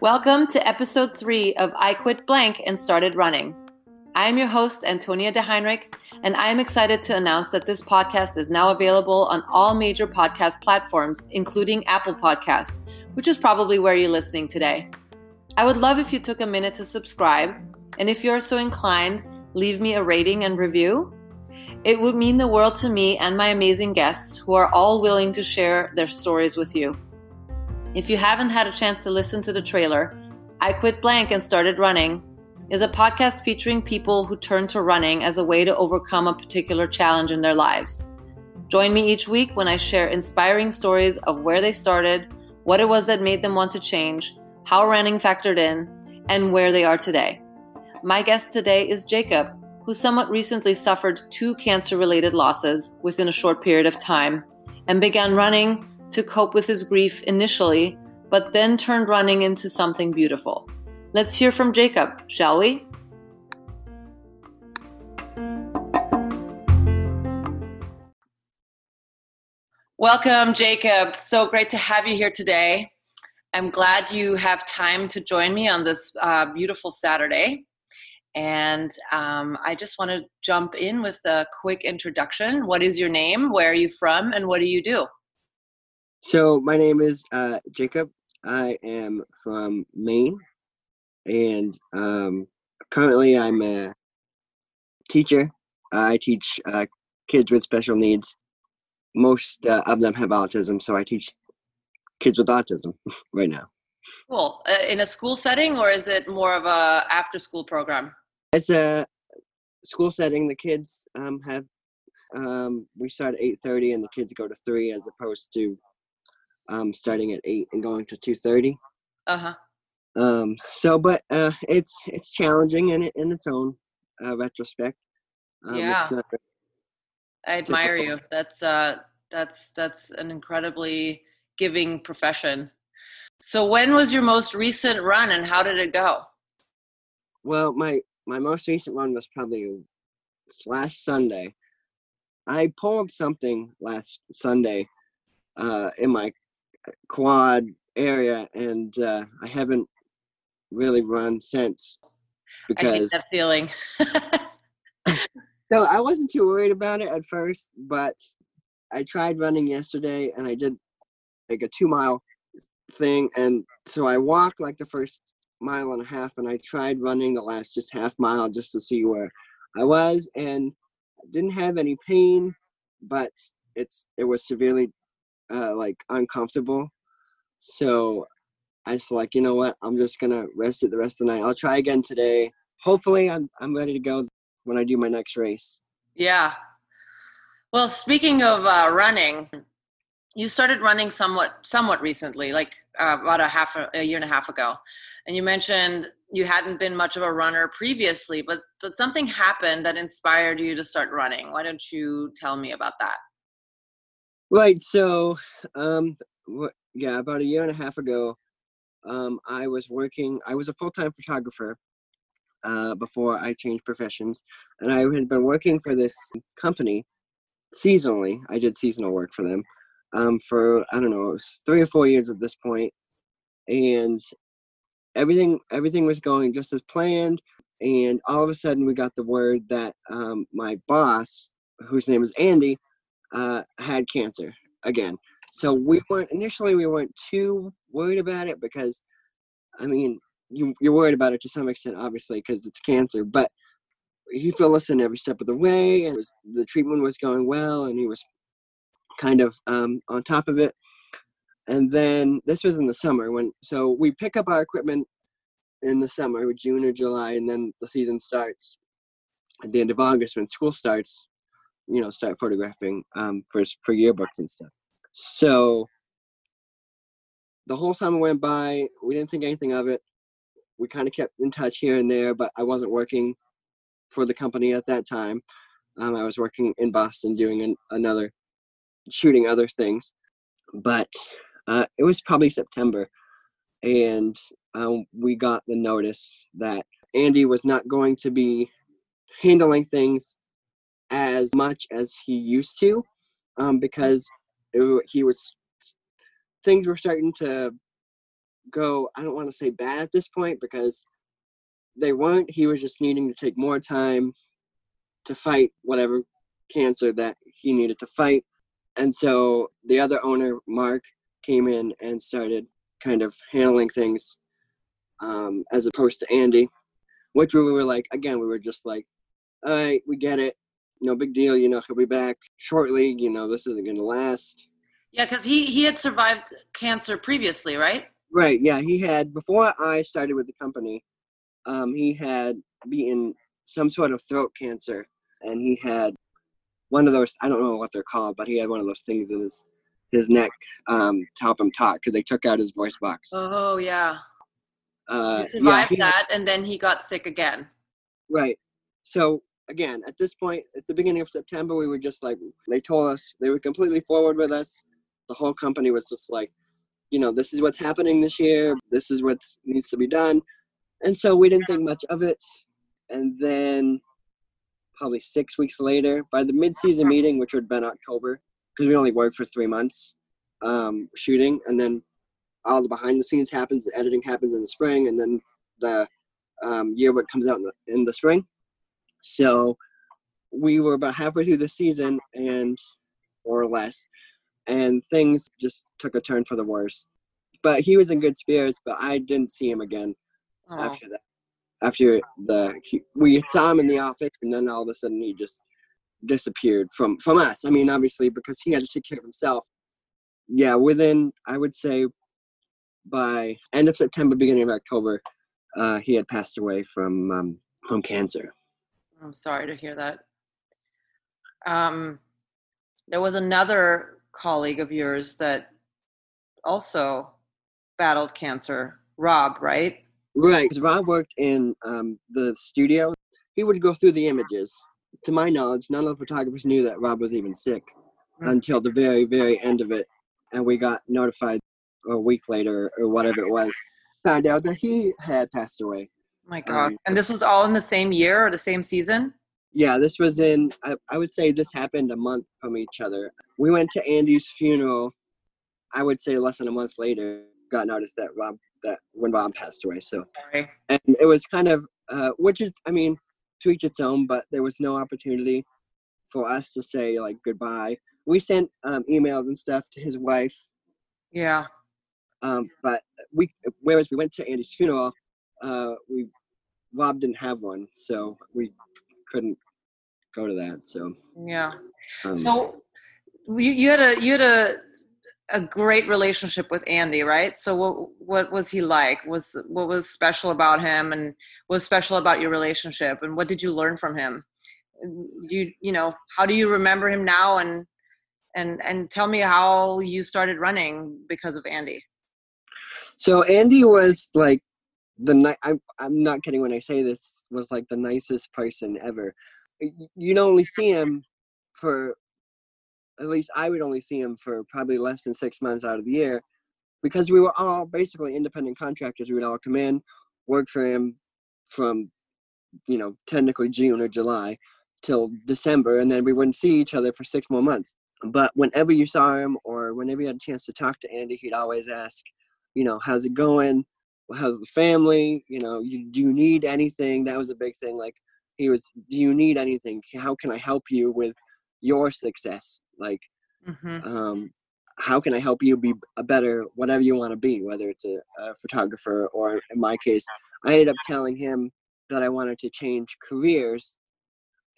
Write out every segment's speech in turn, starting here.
Welcome to episode three of I Quit Blank and Started Running. I am your host, Antonia de Heinrich, and I am excited to announce that this podcast is now available on all major podcast platforms, including Apple Podcasts, which is probably where you're listening today. I would love if you took a minute to subscribe, and if you're so inclined, leave me a rating and review. It would mean the world to me and my amazing guests who are all willing to share their stories with you. If you haven't had a chance to listen to the trailer, I Quit Blank and Started Running is a podcast featuring people who turn to running as a way to overcome a particular challenge in their lives. Join me each week when I share inspiring stories of where they started, what it was that made them want to change, how running factored in, and where they are today. My guest today is Jacob, who somewhat recently suffered two cancer related losses within a short period of time and began running to cope with his grief initially, but then turned running into something beautiful. Let's hear from Jacob, shall we? Welcome, Jacob. So great to have you here today. I'm glad you have time to join me on this uh, beautiful Saturday. And um, I just want to jump in with a quick introduction. What is your name? Where are you from? And what do you do? So my name is uh, Jacob. I am from Maine, and um, currently I'm a teacher. I teach uh, kids with special needs. Most uh, of them have autism, so I teach kids with autism right now. Cool. Uh, in a school setting, or is it more of a after-school program? It's a school setting. The kids um, have um, we start at eight thirty, and the kids go to three, as opposed to um, starting at eight and going to two thirty. Uh huh. Um, so, but uh, it's it's challenging in in its own uh, retrospect. Um, yeah. I admire difficult. you. That's uh, that's that's an incredibly giving profession. So, when was your most recent run, and how did it go? Well, my my most recent run was probably last Sunday. I pulled something last Sunday uh, in my quad area, and uh, I haven't really run since because that feeling. so I wasn't too worried about it at first, but I tried running yesterday, and I did like a two mile thing, and so I walked like the first mile and a half, and I tried running the last just half mile just to see where I was, and I didn't have any pain, but it's it was severely uh, like uncomfortable. So I was like, you know what? I'm just gonna rest it the rest of the night. I'll try again today. Hopefully, I'm I'm ready to go when I do my next race. Yeah. Well, speaking of uh, running, you started running somewhat somewhat recently, like uh, about a half a, a year and a half ago, and you mentioned you hadn't been much of a runner previously, but but something happened that inspired you to start running. Why don't you tell me about that? Right. So, um, yeah, about a year and a half ago, um, I was working. I was a full time photographer uh, before I changed professions, and I had been working for this company seasonally. I did seasonal work for them um, for I don't know, it was three or four years at this point, and everything everything was going just as planned. And all of a sudden, we got the word that um, my boss, whose name is Andy, uh, had cancer again. So we weren't initially we weren't too worried about it because, I mean, you you're worried about it to some extent, obviously, because it's cancer. But he filled us in every step of the way, and was, the treatment was going well, and he was kind of um, on top of it. And then this was in the summer when so we pick up our equipment in the summer, June or July, and then the season starts at the end of August when school starts you know start photographing um, for for yearbooks and stuff. So the whole summer went by. We didn't think anything of it. We kind of kept in touch here and there, but I wasn't working for the company at that time. Um, I was working in Boston doing an, another shooting other things, but uh, it was probably September, and um, we got the notice that Andy was not going to be handling things as much as he used to um, because it, he was things were starting to go. I don't want to say bad at this point because they weren't. He was just needing to take more time to fight whatever cancer that he needed to fight. And so the other owner, Mark, came in and started kind of handling things um, as opposed to Andy, which we were like, again, we were just like, all right, we get it. No big deal. You know, he'll be back shortly. You know, this isn't going to last. Yeah, because he, he had survived cancer previously, right? Right. Yeah. He had, before I started with the company, um, he had beaten some sort of throat cancer and he had one of those, I don't know what they're called, but he had one of those things in his, his neck um, to help him talk because they took out his voice box. Oh, yeah. Uh, he survived yeah, he that, and then he got sick again. Right. So again, at this point, at the beginning of September, we were just like they told us they were completely forward with us. The whole company was just like, you know, this is what's happening this year. This is what needs to be done. And so we didn't think much of it. And then probably six weeks later, by the mid-season meeting, which would have been October, because we only worked for three months um, shooting, and then all the behind the scenes happens, the editing happens in the spring, and then the um, yearbook comes out in the, in the spring. So we were about halfway through the season, and or less, and things just took a turn for the worse. But he was in good spirits, but I didn't see him again Oh. after that. After the he, we saw him in the office, and then all of a sudden he just disappeared from from us. I mean, obviously because he had to take care of himself. Yeah, within I would say by end of September, beginning of October, uh, he had passed away from um, from cancer. I'm sorry to hear that. Um, there was another colleague of yours that also battled cancer, Rob, right? Right, because Rob worked in um, the studio. He would go through the images. To my knowledge, none of the photographers knew that Rob was even sick Mm. until the very, very end of it. And we got notified a week later or whatever it was, found out that he had passed away. My God. Um, and this was all in the same year or the same season? Yeah, this was in, I, I would say this happened a month from each other. We went to Andy's funeral, I would say less than a month later, got noticed that Rob, that when Bob passed away. So Sorry. and it was kind of uh, which is i mean to each its own but there was no opportunity for us to say like goodbye we sent um, emails and stuff to his wife Yeah. um, but we whereas we went to andy's funeral uh, we rob didn't have one so we couldn't go to that so Yeah. um, So you, you had a you had a a great relationship with Andy, right? So what what was he like? Was what was special about him, and what was special about your relationship, and what did you learn from him? You you know how do you remember him now, and and and tell me how you started running because of Andy. So Andy was like the ni- I'm I'm not kidding when I say this was like the nicest person ever. You'd only see him for at least I would only see him for probably less than six months out of the year because we were all basically independent contractors. We would all come in, work for him from you know technically June or July till December, and then we wouldn't see each other for six more months. But whenever you saw him or whenever you had a chance to talk to Andy, he'd always ask, you know, how's it going? How's the family? You know, you, do you need anything? That was a big thing. Like he was, do you need anything? How can I help you with your success? Like, Mm-hmm. um, how can I help you be a better whatever you want to be, whether it's a, a photographer or in my case, I ended up telling him that I wanted to change careers,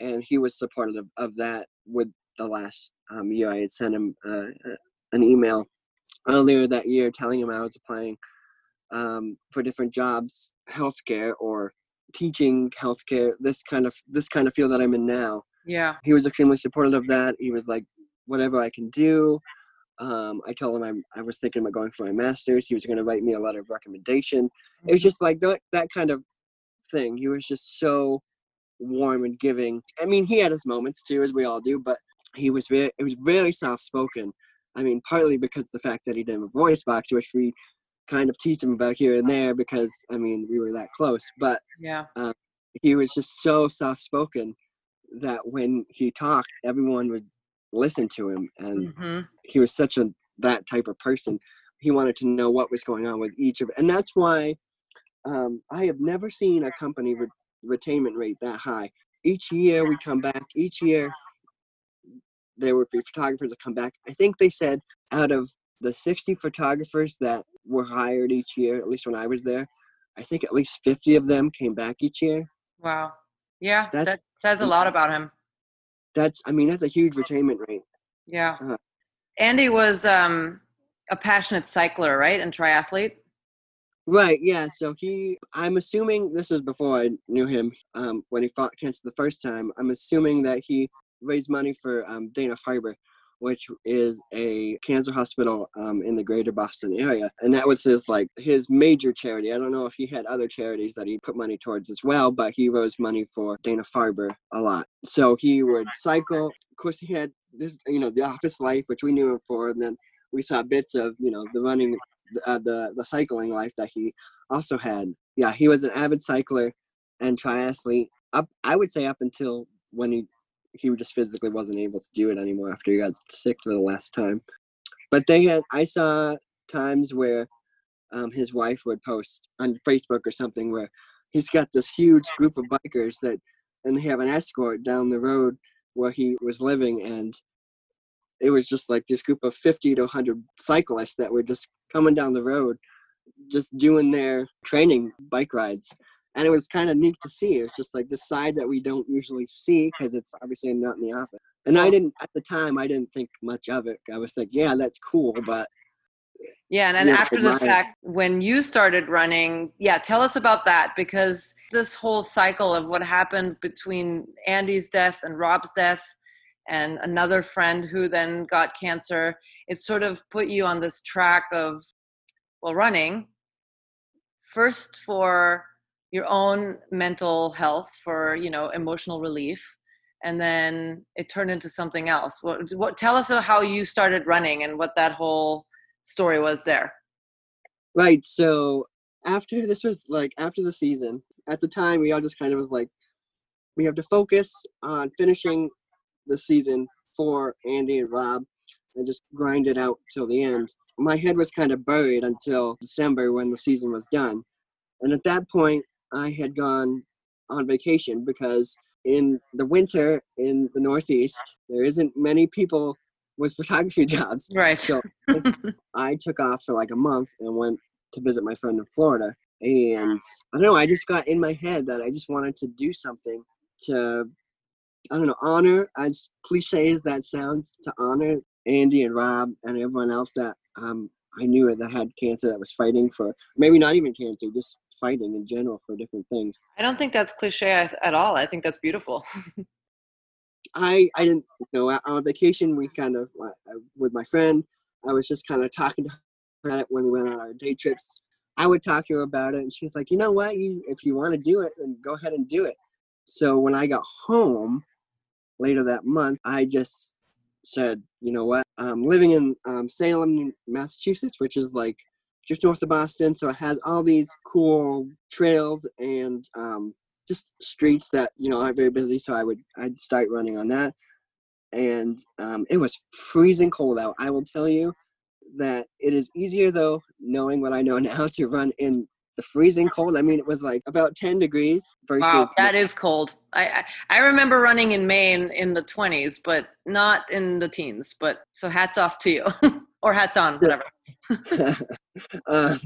and he was supportive of, of that. With the last um, year, I had sent him uh, an email earlier that year telling him I was applying um, for different jobs, healthcare or teaching healthcare, this kind of this kind of field that I'm in now Yeah. he was extremely supportive of that. He was like, whatever I can do. Um, I told him I'm, I was thinking about going for my master's. He was going to write me a letter of recommendation. It was just like that, that kind of thing. He was just so warm and giving. I mean, he had his moments too, as we all do, but he was very, it was very soft spoken. I mean, partly because of the fact that he didn't have a voice box, which we kind of teach him about here and there because, I mean, we were that close. But Yeah. he was just so soft spoken that when he talked, everyone would listen to him, and hmm he was such a that type of person. He wanted to know what was going on with each of, and that's why um, I have never seen a company re- retainment rate that high. Each year we come back. Each year there were photographers that come back. I think they said out of the 60 photographers that were hired each year, at least when I was there, I think at least 50 of them came back each year. Wow. Yeah, That's- that says a lot about him. That's, I mean, that's a huge retainment rate. Yeah. Uh-huh. Andy was um, a passionate cycler, right, and triathlete. Right, yeah. So he, I'm assuming this was before I knew him. Um, when he fought cancer the first time, I'm assuming that he raised money for um, Dana Farber, which is a cancer hospital um, in the greater Boston area, and that was his like his major charity. I don't know if he had other charities that he put money towards as well, but he rose money for Dana Farber a lot. So he would cycle. Of course, he had this, you know, the office life, which we knew him for, and then we saw bits of, you know, the running uh, the the cycling life that he also had. Yeah, he was an avid cycler and triathlete. Up, I would say up until when he he just physically wasn't able to do it anymore after he got sick for the last time. But they had I saw times where um, his wife would post on Facebook or something where he's got this huge group of bikers that and they have an escort down the road where he was living and it was just like this group of 50 to 100 cyclists that were just coming down the road just doing their training bike rides and it was kind of neat to see it's just like the side that we don't usually see because it's obviously not in the office and i didn't at the time i didn't think much of it i was like yeah that's cool but Yeah, and then Yeah, after the right. fact, when you started running, yeah, tell us about that because this whole cycle of what happened between Andy's death and Rob's death and another friend who then got cancer, it sort of put you on this track of, well, running first for your own mental health, for, you know, emotional relief. And then it turned into something else. What, what tell us how you started running and what that whole story was there. Right. So after this was like after the season, at the time we all just kind of was like, we have to focus on finishing the season for Andy and Rob and just grind it out till the end. My head was kind of buried until December when the season was done. And at that point, I had gone on vacation because in the winter in the Northeast, there isn't many people with photography jobs. Right. So I took off for like a month and went to visit my friend in Florida. And I don't know, I just got in my head that I just wanted to do something to, I don't know, honor, as cliche as that sounds, to honor Andy and Rob and everyone else that um, I knew that had cancer that was fighting for, maybe not even cancer, just fighting in general for different things. I don't think that's cliche at all. I think that's beautiful. I I didn't you know on vacation we kind of uh, with my friend I was just kind of talking to her about it when we went on our day trips. I would talk to her about it, and she's like, you know what, you if you want to do it, then go ahead and do it. So when I got home later that month, I just said, you know what, I'm living in um, Salem, Massachusetts, which is like just north of Boston, so it has all these cool trails and um, just streets that you know aren't very busy. So I would I'd start running on that, and um, it was freezing cold out. I will tell you that it is easier though, knowing what I know now, to run in the freezing cold. I mean, it was like about ten degrees versus Wow, that is cold. I, I I remember running in Maine in the twenties, but not in the teens. But so hats off to you, or hats on, whatever. um,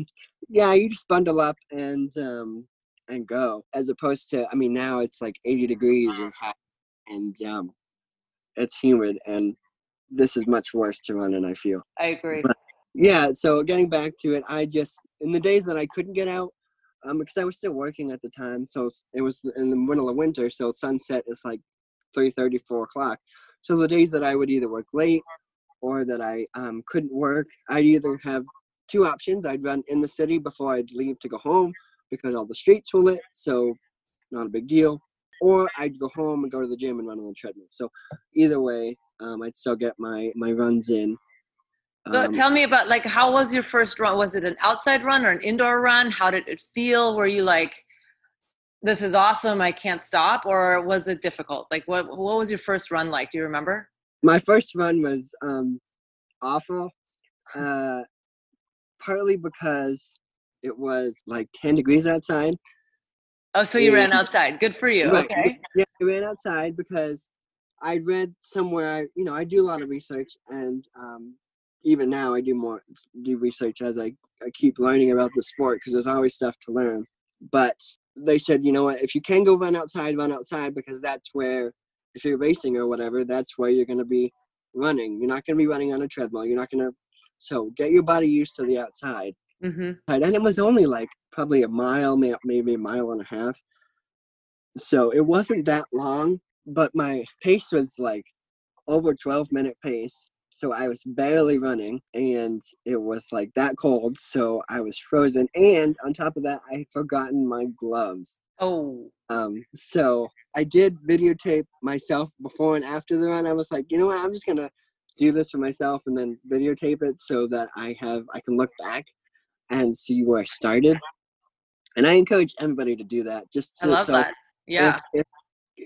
yeah, you just bundle up and um, and go. As opposed to, I mean, now it's like 80 degrees and hot, and um, it's humid, and this is much worse to run in. I feel. I agree. Yeah. So getting back to it, I just in the days that I couldn't get out, um, because I was still working at the time, so it was in the middle of winter, so sunset is like 3:30, 4 o'clock. So the days that I would either work late or that I um, couldn't work, I'd either have two options. I'd run in the city before I'd leave to go home because all the streets were lit, so not a big deal. Or I'd go home and go to the gym and run on the treadmill. So either way, um, I'd still get my my runs in. So Um, tell me about like how was your first run? Was it an outside run or an indoor run? How did it feel? Were you like, this is awesome, I can't stop, or was it difficult? Like what what was your first run like? Do you remember? My first run was um, awful, uh, partly because it was like 10 degrees outside. Oh, so you Yeah. ran outside. Good for you. Right. Okay. Yeah, I ran outside because I read somewhere. I, you know, I do a lot of research, and um, even now I do more do research as I, I keep learning about the sport because there's always stuff to learn. But they said, you know what, if you can go run outside, run outside because that's where, if you're racing or whatever, that's where you're going to be running. You're not going to be running on a treadmill. You're not going to. So get your body used to the outside. Mm-hmm. And it was only like probably a mile, may- maybe a mile and a half. So it wasn't that long, but my pace was like over 12 minute pace. So I was barely running and it was like that cold. So I was frozen. And on top of that, I had forgotten my gloves. Oh. Um, so I did videotape myself before and after the run. I was like, you know what? I'm just going to do this for myself and then videotape it so that I have, I can look back and see where I started. And I encourage everybody to do that. Just I so, love so that. Yeah. if, if,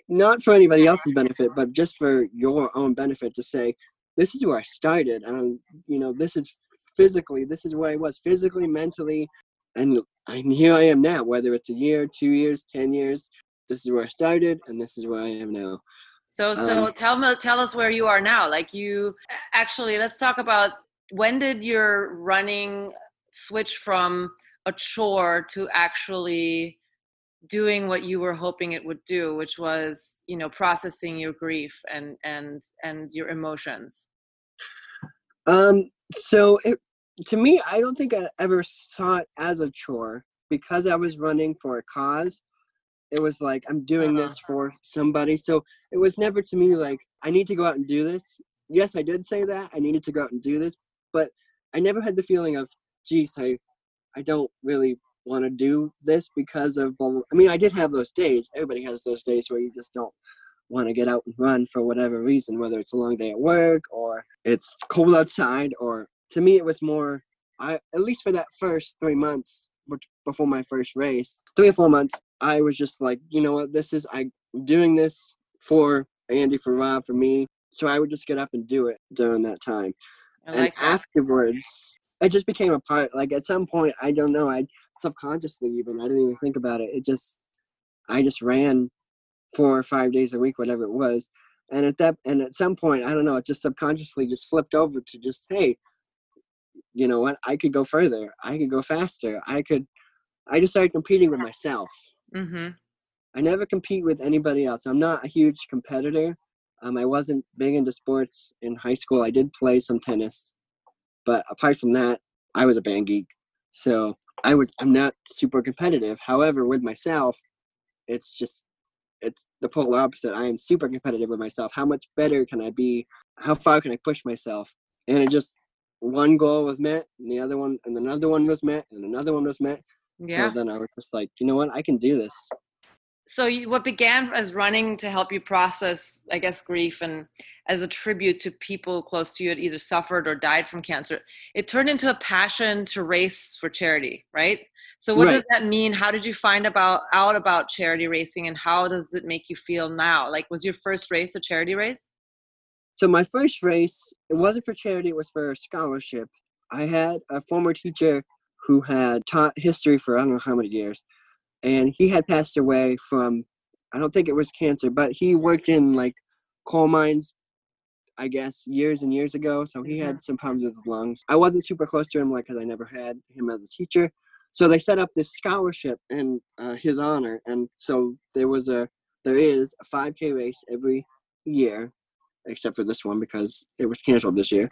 not for anybody else's benefit, but just for your own benefit to say, this is where I started. And, you know, this is physically, this is where I was physically, mentally. And, and here I am now, whether it's a year, two years, 10 years. This is where I started, and this is where I am now. So so Um, tell me tell us where you are now. Like you actually let's talk about when did your running switch from a chore to actually doing what you were hoping it would do, which was, you know, processing your grief and and and your emotions. Um, so it, to me, I don't think I ever saw it as a chore because I was running for a cause. It was like I'm doing Uh-huh. this for somebody. So it was never to me like I need to go out and do this. Yes, I did say that I needed to go out and do this, but I never had the feeling of, geez, I, I don't really want to do this because of. Blah, blah. I mean, I did have those days. Everybody has those days where you just don't want to get out and run for whatever reason, whether it's a long day at work or it's cold outside, or to me it was more. I at least for that first three months before my first race, three or four months, I was just like, you know what, this is I'm doing this for Andy, for Rob, for me. So I would just get up and do it during that time. I and that. afterwards, it just became a part. Like at some point, I don't know, I subconsciously even I didn't even think about it. It just, I just ran four or five days a week, whatever it was. And at that, and at some point, I don't know, it just subconsciously just flipped over to just, hey, you know what? I could go further. I could go faster. I could. I just started competing with myself. Mhm. I never compete with anybody else. I'm not a huge competitor. Um, I wasn't big into sports in high school. I did play some tennis, but apart from that, I was a band geek. So I was. I'm not super competitive. However, with myself, it's just it's the polar opposite. I am super competitive with myself. How much better can I be? How far can I push myself? And it just one goal was met, and the other one, and another one was met, and another one was met. Yeah. So then I was just like, you know what? I can do this. So you, what began as running to help you process i guess grief and as a tribute to people close to you that either suffered or died from cancer it turned into a passion to race for charity right? So what does that mean? How did you find about out about charity racing and how does it make you feel now? Like was your first race a charity race? So my first race, it wasn't for charity, it was for a scholarship. I had a former teacher who had taught history for I don't know how many years. And he had passed away from I don't think it was cancer, but he worked in like coal mines, I guess, years and years ago. So he had some problems with his lungs. I wasn't super close to him, like, because I never had him as a teacher. So they set up this scholarship in uh, his honor, and so there was a there is a 5K race every year, except for this one because it was canceled this year,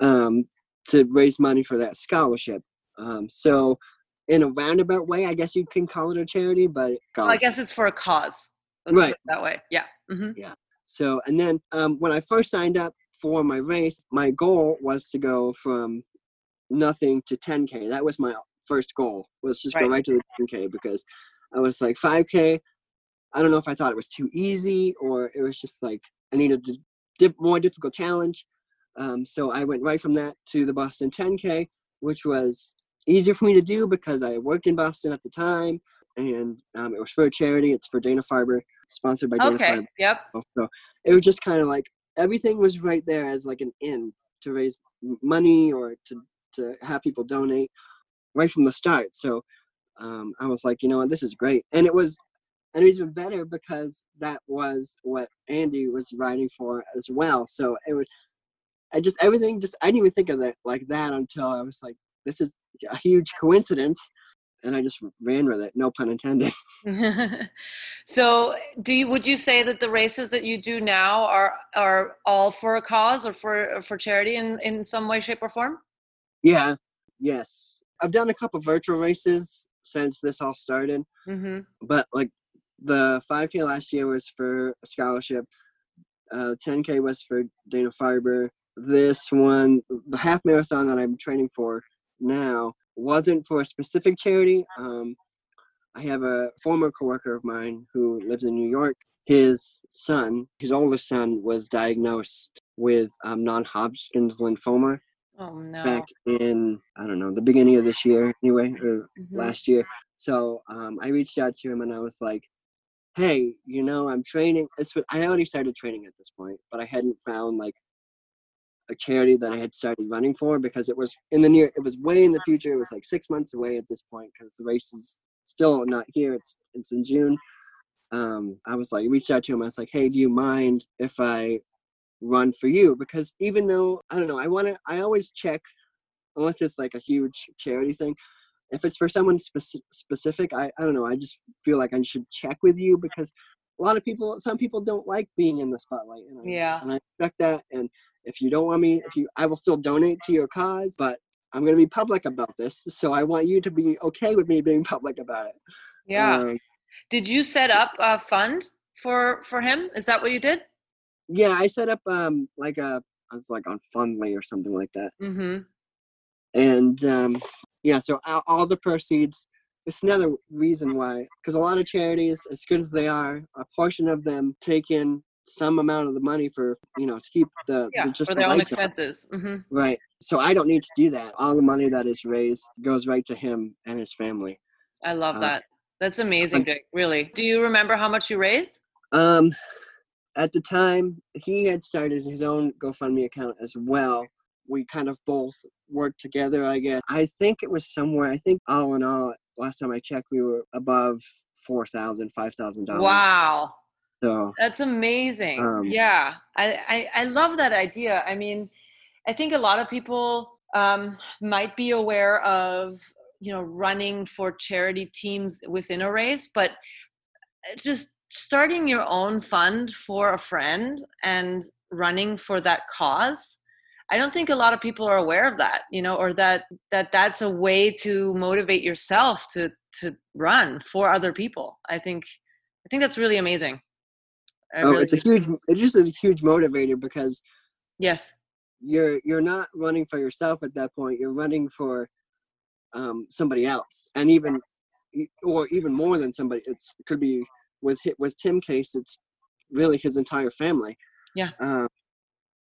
um, to raise money for that scholarship. Um, so in a roundabout way, I guess you can call it a charity, but well, i guess it's for a cause Let's put Right. it that way yeah hmm So, and then um, when I first signed up for my race, my goal was to go from nothing to 10K. That was my first goal, was just go Right. right to the 10K because I was like 5K. I don't know if I thought it was too easy or it was just like I needed a dip, more difficult challenge. Um, so I went right from that to the Boston 10K, which was easier for me to do because I worked in Boston at the time and um, it was for a charity. It's for Dana Farber, sponsored by Dana okay Farber. yep So it was just kind of like everything was right there as like an in to raise money or to to have people donate right from the start. So um, I was like, you know what, this is great, and it was, and it was even better because that was what Andy was writing for as well. So it was, I just everything just I didn't even think of it like that until I was like, this is a huge coincidence and I just ran with it. No pun intended. so, do you would you say that the races that you do now are are all for a cause or for for charity in in some way, shape, or form? Yeah. Yes, I've done a couple virtual races since this all started, mm-hmm. but like the 5K last year was for a scholarship. Uh, 10K was for Dana Farber. This one, the half marathon that I'm training for now, wasn't for a specific charity. Um, I have a former coworker of mine who lives in New York. His son, his oldest son, was diagnosed with um, non-Hodgkin's lymphoma. Oh no! Back in I don't know the beginning of this year, anyway, or mm-hmm. last year. So um, I reached out to him and I was like, "Hey, you know, I'm training. It's I already started training at this point, but I hadn't found like a charity that I had started running for because it was in the near, it was way in the future. It was like six months away at this point because the race is still not here. It's it's in June. Um, I was like, reached out to him. I was like, hey, do you mind if I run for you? Because even though I don't know, I want to. I always check unless it's like a huge charity thing. If it's for someone speci- specific, I, I don't know. I just feel like I should check with you because a lot of people, some people don't like being in the spotlight. And I, yeah. And I expect that. And if you don't want me, if you, I will still donate to your cause, but I'm going to be public about this. So I want you to be okay with me being public about it. Yeah. Um, did you set up a fund for for him? Is that what you did? Yeah, I set up um like a I was like on Fundly or something like that. Mm-hmm. And um, yeah, so all, all the proceeds. It's another reason why, because a lot of charities, as good as they are, a portion of them take in some amount of the money for you know to keep the, yeah, the just for the their own expenses. Mm-hmm. Right. So I don't need to do that. All the money that is raised goes right to him and his family. I love uh, that. That's amazing, Dick. Really. Do you remember how much you raised? Um, at the time he had started his own GoFundMe account as well. We kind of both worked together, I guess. I think it was somewhere. I think all in all, last time I checked, we were above four thousand, five thousand dollars. Wow. So that's amazing. Um, yeah, I, I, I love that idea. I mean, I think a lot of people um, might be aware of you know running for charity teams within a race, but just starting your own fund for a friend and running for that cause i don't think a lot of people are aware of that you know or that that that's a way to motivate yourself to to run for other people i think i think that's really amazing I oh, really it's a huge. It's just a huge motivator because yes, you're you're not running for yourself at that point. You're running for um, somebody else, and even or even more than somebody. It's it could be with with Tim case. It's really his entire family. Yeah. Uh,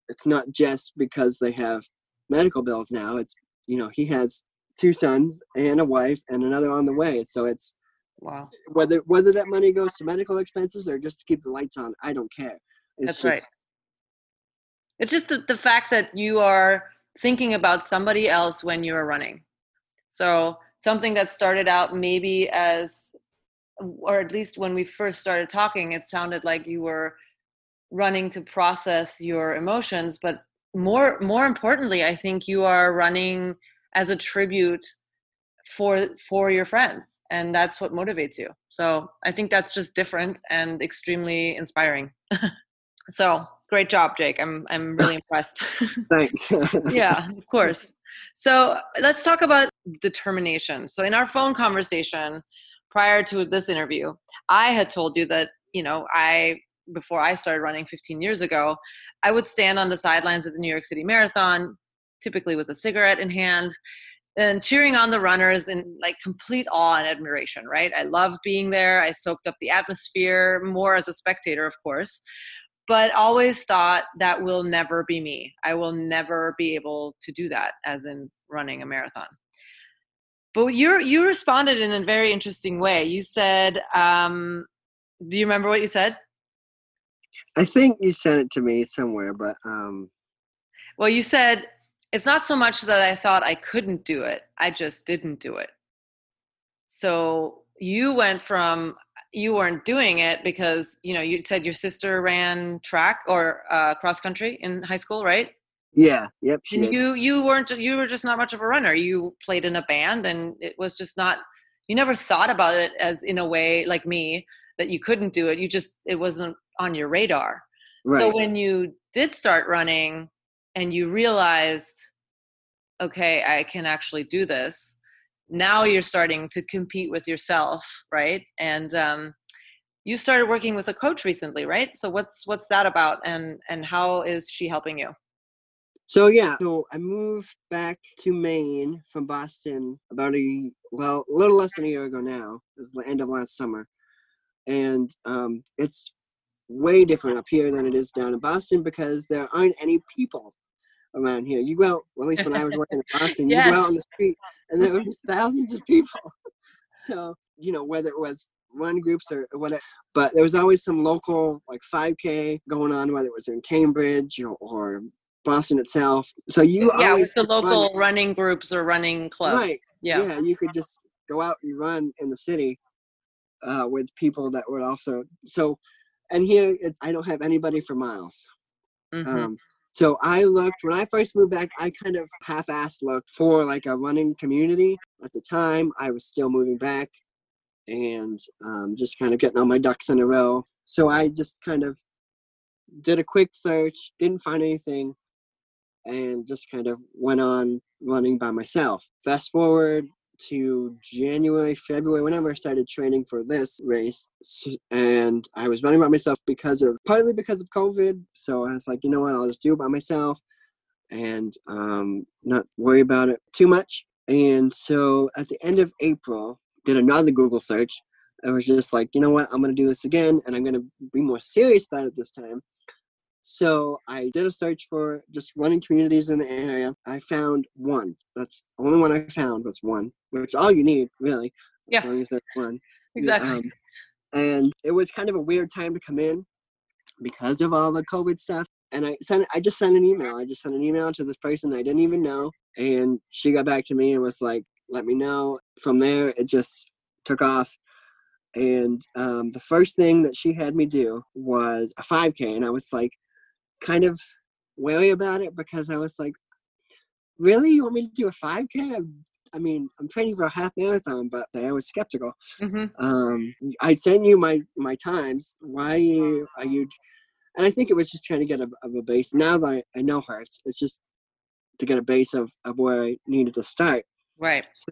it's not just because they have medical bills now. It's you know he has two sons and a wife and another on the way. So it's Wow. Whether whether that money goes to medical expenses or just to keep the lights on, I don't care. It's That's just, right. It's just the, the fact that you are thinking about somebody else when you're running. So something that started out maybe as or at least when we first started talking, it sounded like you were running to process your emotions, but more more importantly, I think you are running as a tribute for for your friends and that's what motivates you. So i think that's just different and extremely inspiring. So great job jake. I'm i'm really impressed. Thanks. Yeah of course. So let's talk about determination. So in our phone conversation prior to this interview i had told you that you know i before i started running 15 years ago i would stand on the sidelines of the new york city marathon typically with a cigarette in hand and cheering on the runners in like complete awe and admiration, right? I love being there. I soaked up the atmosphere more as a spectator, of course, but always thought that will never be me. I will never be able to do that as in running a marathon. But you you responded in a very interesting way. You said, um, "Do you remember what you said?" I think you sent it to me somewhere, but um. Well, you said it's not so much that I thought I couldn't do it; I just didn't do it. So you went from you weren't doing it because you know you said your sister ran track or uh, cross country in high school, right? Yeah. Yep. and you you weren't you were just not much of a runner. You played in a band, and it was just not. You never thought about it as in a way like me that you couldn't do it. You just it wasn't on your radar. Right. So when you did start running and you realized, okay, I can actually do this. Now you're starting to compete with yourself, right? And um, you started working with a coach recently, right? So what's what's that about, and and how is she helping you? So yeah, so I moved back to Maine from Boston about a well, a little less than a year ago now. It was the end of last summer, and um, it's way different up here than it is down in Boston because there aren't any people around here. You go out, well, at least when I was working in Boston, yes. you go out on the street and there were thousands of people. So, you know, whether it was run groups or whatever, but there was always some local like 5K going on, whether it was in Cambridge or, or Boston itself. So you yeah, with the local run, running groups or running clubs. Right. Yeah. Yeah. You could just go out and run in the city uh, with people that would also. So, and here it, I don't have anybody for miles. Mm-hmm. Um, so I looked when I first moved back. I kind of half-assed looked for like a running community. At the time, I was still moving back, and um, just kind of getting all my ducks in a row. So I just kind of did a quick search, didn't find anything, and just kind of went on running by myself. Fast forward to January, February, whenever I started training for this race. And I was running by myself because of partly because of COVID. So I was like, you know what, I'll just do it by myself and um, not worry about it too much. And so at the end of April, did another Google search. I was just like, you know what, I'm gonna do this again, and I'm gonna be more serious about it this time. So I did a search for just running communities in the area. I found one. That's the only one I found was one, which is all you need, really. Yeah. As long as there's one. Exactly. Um, and it was kind of a weird time to come in because of all the COVID stuff. And I sent I just sent an email. I just sent an email to this person I didn't even know. And she got back to me and was like, let me know. From there it just took off. And um, the first thing that she had me do was a 5K. And I was like, kind of wary about it because I was like, really? You want me to do a 5K? I mean, I'm training for a half marathon, but I was skeptical. Mm-hmm. Um, I'd send you my, my times. Why are you, are you, and I think it was just trying to get a, of a base. Now that I, I know her, it's, it's just to get a base of, of where I needed to start. Right. So,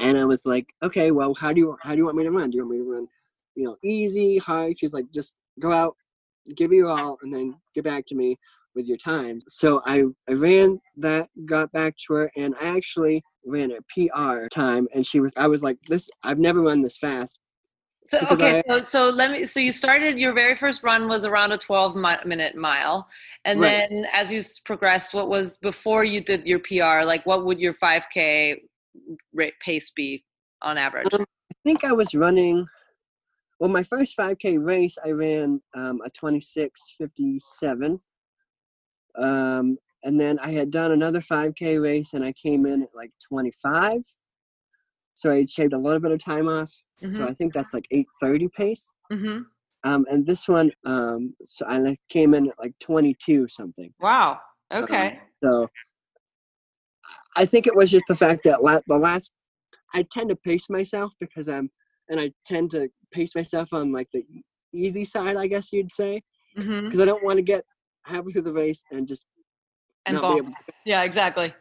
and I was like, okay, well, how do you, how do you want me to run? Do you want me to run, you know, easy, high? She's like, just go out, give you all, and then get back to me with your time. So I, I ran that, got back to her, and I actually ran a PR time. And she was, I was like, this, I've never run this fast. So okay, I, so, so let me. So you started your very first run was around a twelve minute mile, and right. then as you progressed, what was before you did your PR? Like, what would your five k rate, pace be on average? Um, I think I was running well, my first 5K race, I ran um, a 26:57, um, and then I had done another 5K race, and I came in at like 25. So I shaved a little bit of time off. Mm-hmm. So I think that's like 8:30 pace. Mm-hmm. Um, and this one, um, so I came in at like 22 something. Wow. Okay. Um, so I think it was just the fact that la- the last, I tend to pace myself because I'm, and I tend to pace myself on like the easy side, I guess you'd say, because mm-hmm. I don't want to get halfway through the race and just and not be able to. Yeah, exactly.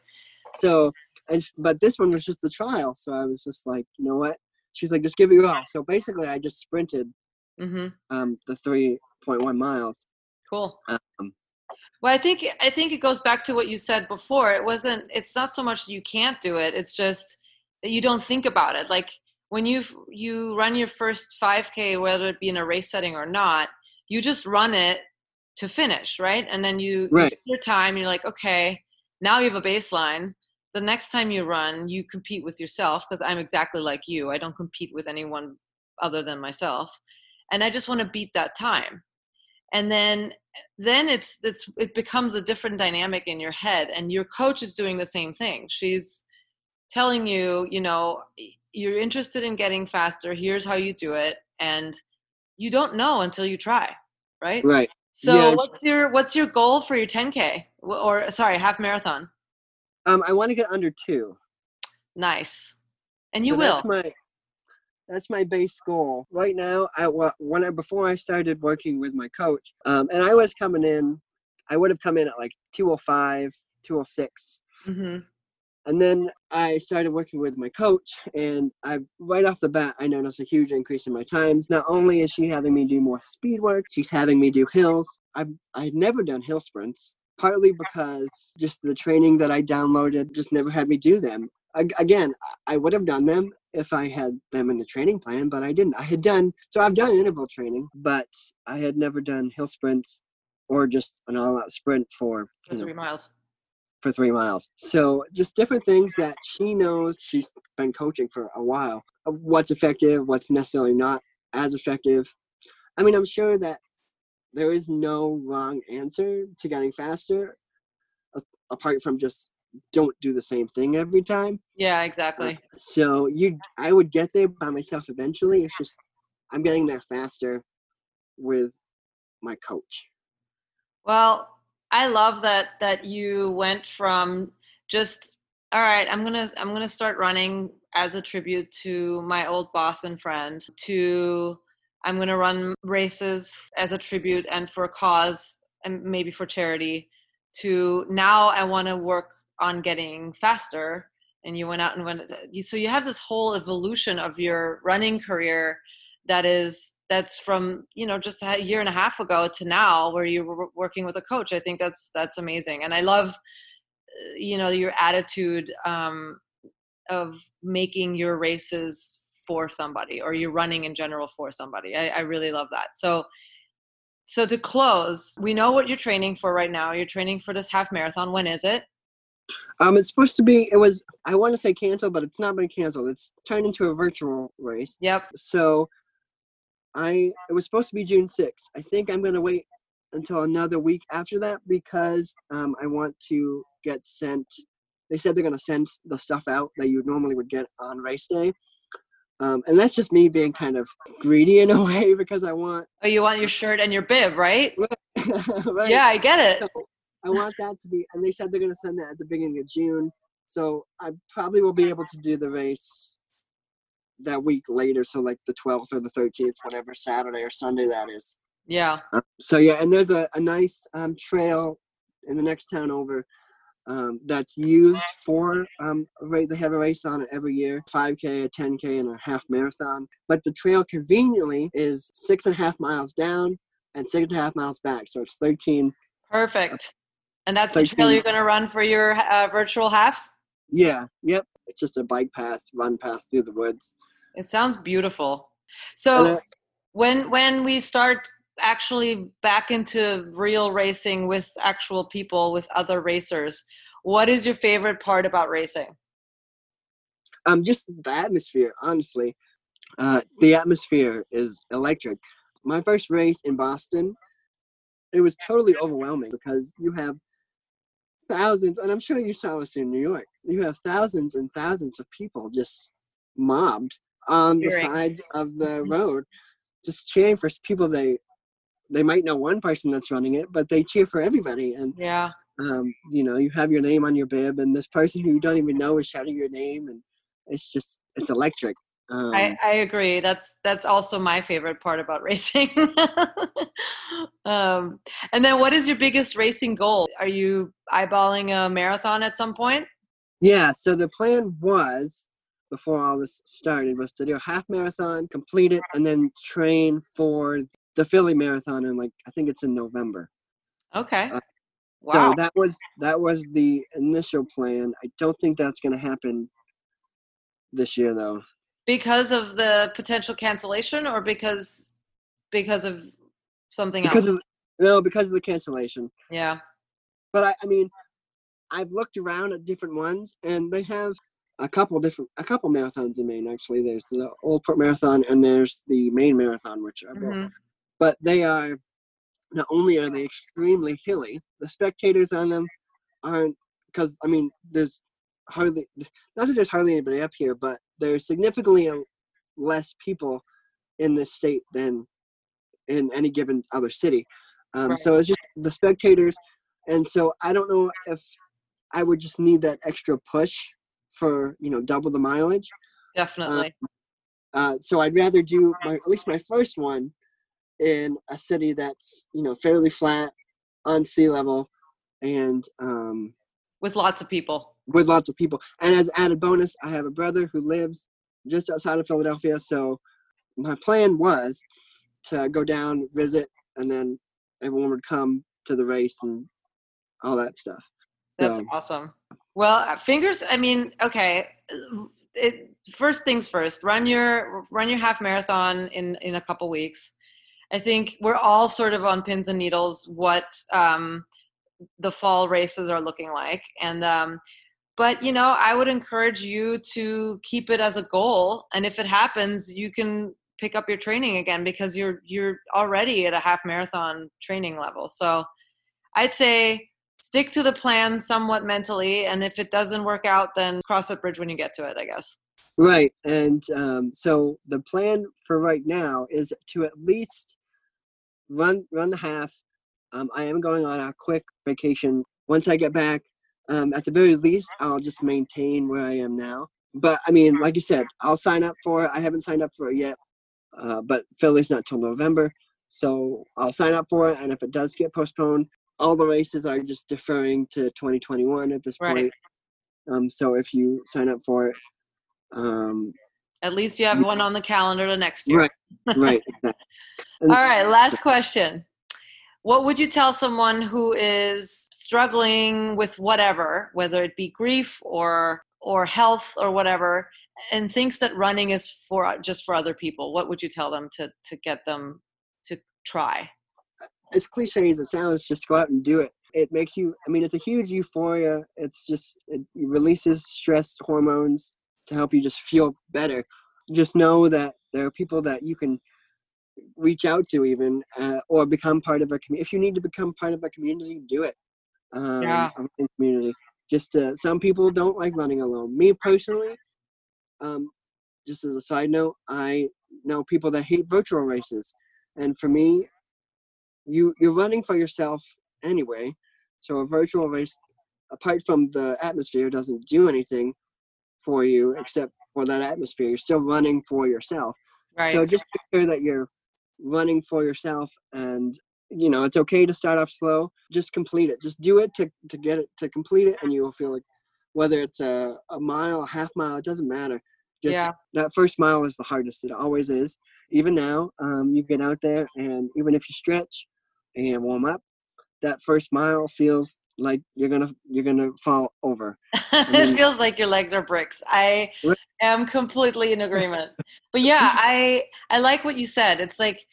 So, and but this one was just a trial, so I was just like, you know what? She's like, just give it your all. So basically, I just sprinted mm-hmm. um, the three point one miles. Cool. Um, well, I think I think it goes back to what you said before. It wasn't. It's not so much you can't do it. It's just that you don't think about it. Like when you you run your first 5k whether it be in a race setting or not you just run it to finish right? And then you, right. you your time you're like okay now you have a baseline. The next time you run you compete with yourself because i'm exactly like you. I don't compete with anyone other than myself. And i just want to beat that time. And then then it's it's it becomes a different dynamic in your head and your coach is doing the same thing. She's telling you you know you're interested in getting faster here's how you do it and you don't know until you try right? Right. So Yeah, what's your what's your goal for your 10k or sorry half marathon? Um i want to get under two. Nice. And you So will. That's my that's my base goal. Right now. I when I before I started working with my coach, um, and I was coming in, I would have come in at like 205, 206, hmm and then I started working with my coach, and I right off the bat I noticed a huge increase in my times. Not only is she having me do more speed work, she's having me do hills. I I had never done hill sprints. Partly because just the training that I downloaded just never had me do them. Ag- Again, I would have done them if I had them in the training plan, but I didn't. I had done so I've done interval training, but I had never done hill sprints or just an all-out sprint for know, three miles for three miles. So just different things that she knows. She's been coaching for a while. What's effective? What's necessarily not as effective? I mean, I'm sure that there is no wrong answer to getting faster, apart from just don't do the same thing every time. yeah exactly uh, So you, I would get there by myself eventually. It's just I'm getting there faster with my coach. Well, I love that that you went from just all right, I'm to I'm to start running as a tribute to my old boss and friend to I'm to run races as a tribute and for a cause and maybe for charity to now I want to work on getting faster. And you went out and went so you have this whole evolution of your running career that is that's from you know just a year and a half ago to now where you were working with a coach i think that's that's amazing and i love uh, you know your attitude um, of making your races for somebody or you're running in general for somebody I, I really love that so so to close we know what you're training for right now you're training for this half marathon when is it Um, it's supposed to be. It was. I want to say canceled, but it's not been canceled. It's turned into a virtual race. yep So, I it was supposed to be June sixth. I think I'm gonna wait until another week after that because um, I want to get sent. They said they're gonna send the stuff out that you normally would get on race day. Um, and that's just me being kind of greedy in a way because I want. oh you want your shirt and your bib right right? yeah i get it So I want that to be, and they said they're going to send that at the beginning of June. So I probably will be able to do the race that week later. So like the 12th or the 13th, whatever Saturday or Sunday that is. yeah Uh, so yeah, and there's a, a nice um, trail in the next town over um, that's used for um. They have a race on it every year 5K, a 10K, and a half marathon. But the trail conveniently is six and a half miles down and six and a half miles back. So it's 13 perfect and that's the trail you're going to run for your uh, virtual half Yeah, yep. It's just a bike path, run path through the woods. It sounds beautiful. So then- when when we start actually back into real racing with actual people with other racers, what is your favorite part about racing? um, just the atmosphere, honestly. Uh, the atmosphere is electric. My first race in Boston, it was totally overwhelming because you have thousands, and I'm sure you saw this in New York. You have thousands and thousands of people just mobbed on the Cheering. sides of the road, just cheering for people they they might know one person that's running it, but they cheer for everybody. And Yeah. um, you know, you have your name on your bib, and this person who you don't even know is shouting your name, and it's just it's electric. Um, I, I agree. That's that's also my favorite part about racing. um, and then what is your biggest racing goal? Are you eyeballing a marathon at some point? yeah, so the plan was before all this started was to do a half marathon, complete it, and then train for the Philly marathon in like I think it's in November. Okay. Uh, Wow. So that was that was the initial plan. I don't think that's going to happen this year though. Because of the potential cancellation or because because of something Because else of no, because of the cancellation. yeah but I, I mean, I've looked around at different ones, and they have a couple different, a couple marathons in Maine. Actually, there's the Old Port Marathon, and there's the Maine Marathon, which are both. Mhm. But they are not only are they extremely hilly, the spectators on them aren't because I mean there's hardly not that there's hardly anybody up here, but there's significantly less people in this state than in any given other city. Um, right. So it's just the spectators, and so I don't know if I would just need that extra push for you know double the mileage. Definitely. Um, uh, so I'd rather do my at least my first one in a city that's you know fairly flat on sea level and um, with lots of people with lots of people. And as added bonus i have a brother who lives just outside of philadelphia so my plan was to go down visit and then everyone would come to the race and all that stuff. That's so. awesome. Well uh, fingers i mean okay it, first things first run your run your half marathon in in a couple weeks. I think we're all sort of on pins and needles what um, the fall races are looking like, and um, but you know I would encourage you to keep it as a goal, and if it happens, you can pick up your training again because you're you're already at a half marathon training level. So I'd say stick to the plan somewhat mentally, and if it doesn't work out, then cross that bridge when you get to it. I guess. Right, and um, so the plan for right now is to at least run run the half. Um, I am going on a quick vacation. Once I get back, um, at the very least, I'll just maintain where I am now. But I mean, like you said, I'll sign up for it. I haven't signed up for it yet, uh, but Philly's not till November, so I'll sign up for it. And if it does get postponed, all the races are just deferring to 2021 at this right. point. Um, so if you sign up for it, um, at least you have one on the calendar the next year. Right, right. Exactly. All right, last question. What would you tell someone who is struggling with whatever, whether it be grief or or health or whatever, and thinks that running is for just for other people? What would you tell them to to get them to try? As cliche as it sounds, just go out and do it. It makes you. I mean, it's a huge euphoria. It's just it releases stress hormones to help you just feel better. Just know that there are people that you can reach out to even uh, or become part of a community. If you need to become part of a community, do it. Um, yeah. Community. Just uh, some people don't like running alone. Me personally, um, just as a side note, I know people that hate virtual races, and for me, you you're running for yourself anyway. So a virtual race, apart from the atmosphere, doesn't do anything for you except for that atmosphere. You're still running for yourself. Right. So just make sure that you're running for yourself and you know it's okay to start off slow just complete it just do it to, to get it to complete it and you will feel like whether it's a, a mile a half mile it doesn't matter just yeah. that first mile is the hardest it always is even now um, you get out there and even if you stretch and warm up that first mile feels like you're gonna you're gonna fall over. it feels like your legs are bricks. I am completely in agreement. but yeah, I I like what you said. It's like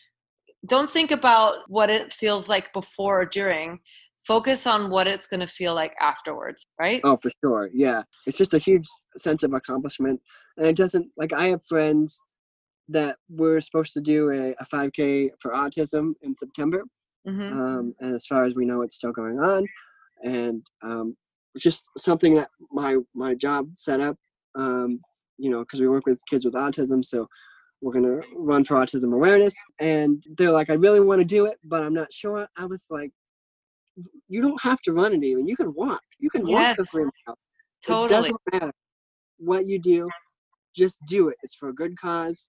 don't think about what it feels like before or during. Focus on what it's going to feel like afterwards, right? Oh, for sure. Yeah. It's just a huge sense of accomplishment. And it doesn't, like, I have friends that we're supposed to do a, a 5K for autism in September. Mm-hmm. Um, and as far as we know, it's still going on and um, it's just something that my my job set up. Um, you know, because we work with kids with autism, so we're gonna run for autism awareness. And they're like, I really want to do it, but I'm not sure. I was like, you don't have to run it even. You can walk. You can yes. walk the three miles. Totally. It doesn't matter what you do. Just do it. It's for a good cause.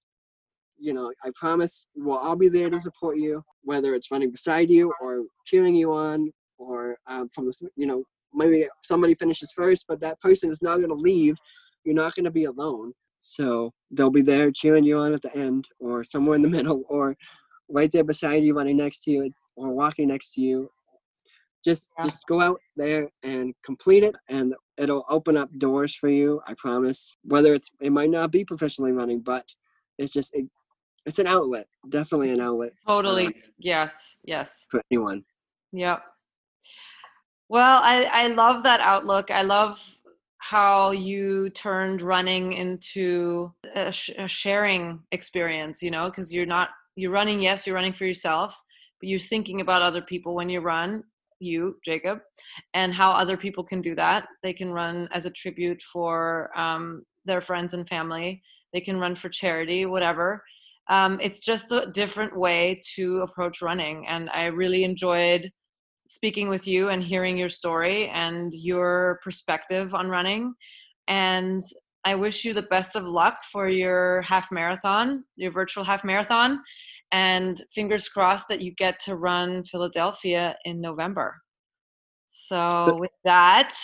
You know, I promise we'll all be there to support you, whether it's running beside you or cheering you on or um, from the you know maybe somebody finishes first, but that person is not going to leave. You're not going to be alone. So they'll be there cheering you on at the end, or somewhere in the middle, or right there beside you, running next to you, or walking next to you. Just yeah. just go out there and complete it, and it'll open up doors for you. I promise. Whether it's it might not be professionally running, but it's just it, it's an outlet. Definitely an outlet. Totally. Yes. Yes. For anyone. Yep. Well, I, I love that outlook. I love how you turned running into a, sh- a sharing experience, you know, because you're not, you're running, yes, you're running for yourself, but you're thinking about other people when you run, you, Jacob, and how other people can do that. They can run as a tribute for um, their friends and family, they can run for charity, whatever. Um, it's just a different way to approach running. And I really enjoyed speaking with you and hearing your story and your perspective on running. And I wish you the best of luck for your half marathon, your virtual half marathon. And fingers crossed that you get to run Philadelphia in November. So, with that,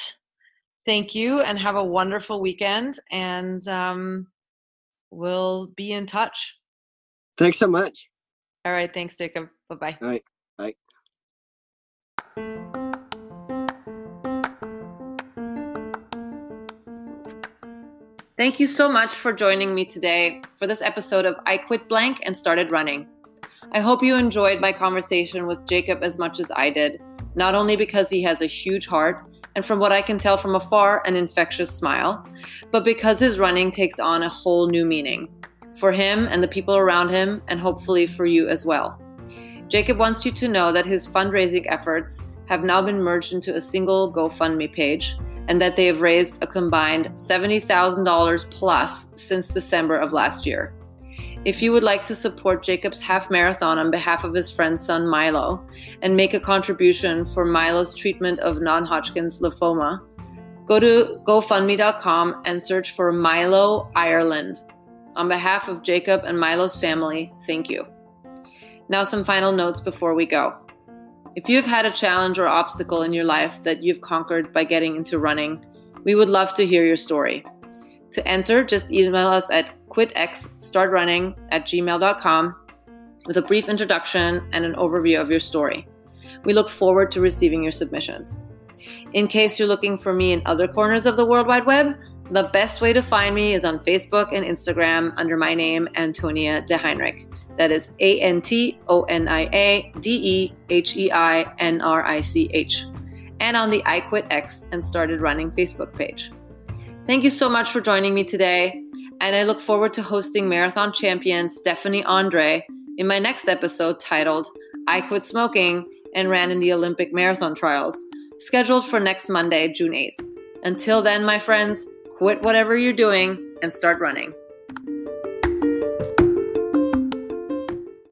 thank you and have a wonderful weekend. And um, we'll be in touch. Thanks so much. All right. Thanks, Jacob. Bye bye. All right. Thank you so much for joining me today for this episode of I Quit Blank and Started Running. I hope you enjoyed my conversation with Jacob as much as I did, not only because he has a huge heart and from what I can tell from afar, an infectious smile, but because his running takes on a whole new meaning for him and the people around him, and hopefully for you as well. Jacob wants you to know that his fundraising efforts have now been merged into a single GoFundMe page and that they have raised a combined $70,000 plus since December of last year. If you would like to support Jacob's half marathon on behalf of his friend's son Milo and make a contribution for Milo's treatment of non Hodgkin's lymphoma, go to GoFundMe.com and search for Milo Ireland. On behalf of Jacob and Milo's family, thank you. Now, some final notes before we go. If you've had a challenge or obstacle in your life that you've conquered by getting into running, we would love to hear your story. To enter, just email us at quitxstartrunning at gmail.com with a brief introduction and an overview of your story. We look forward to receiving your submissions. In case you're looking for me in other corners of the World Wide Web, the best way to find me is on Facebook and Instagram under my name, Antonia de Heinrich. That is A N T O N I A D E H E I N R I C H. And on the I Quit X and Started Running Facebook page. Thank you so much for joining me today. And I look forward to hosting marathon champion Stephanie Andre in my next episode titled I Quit Smoking and Ran in the Olympic Marathon Trials, scheduled for next Monday, June 8th. Until then, my friends, quit whatever you're doing and start running.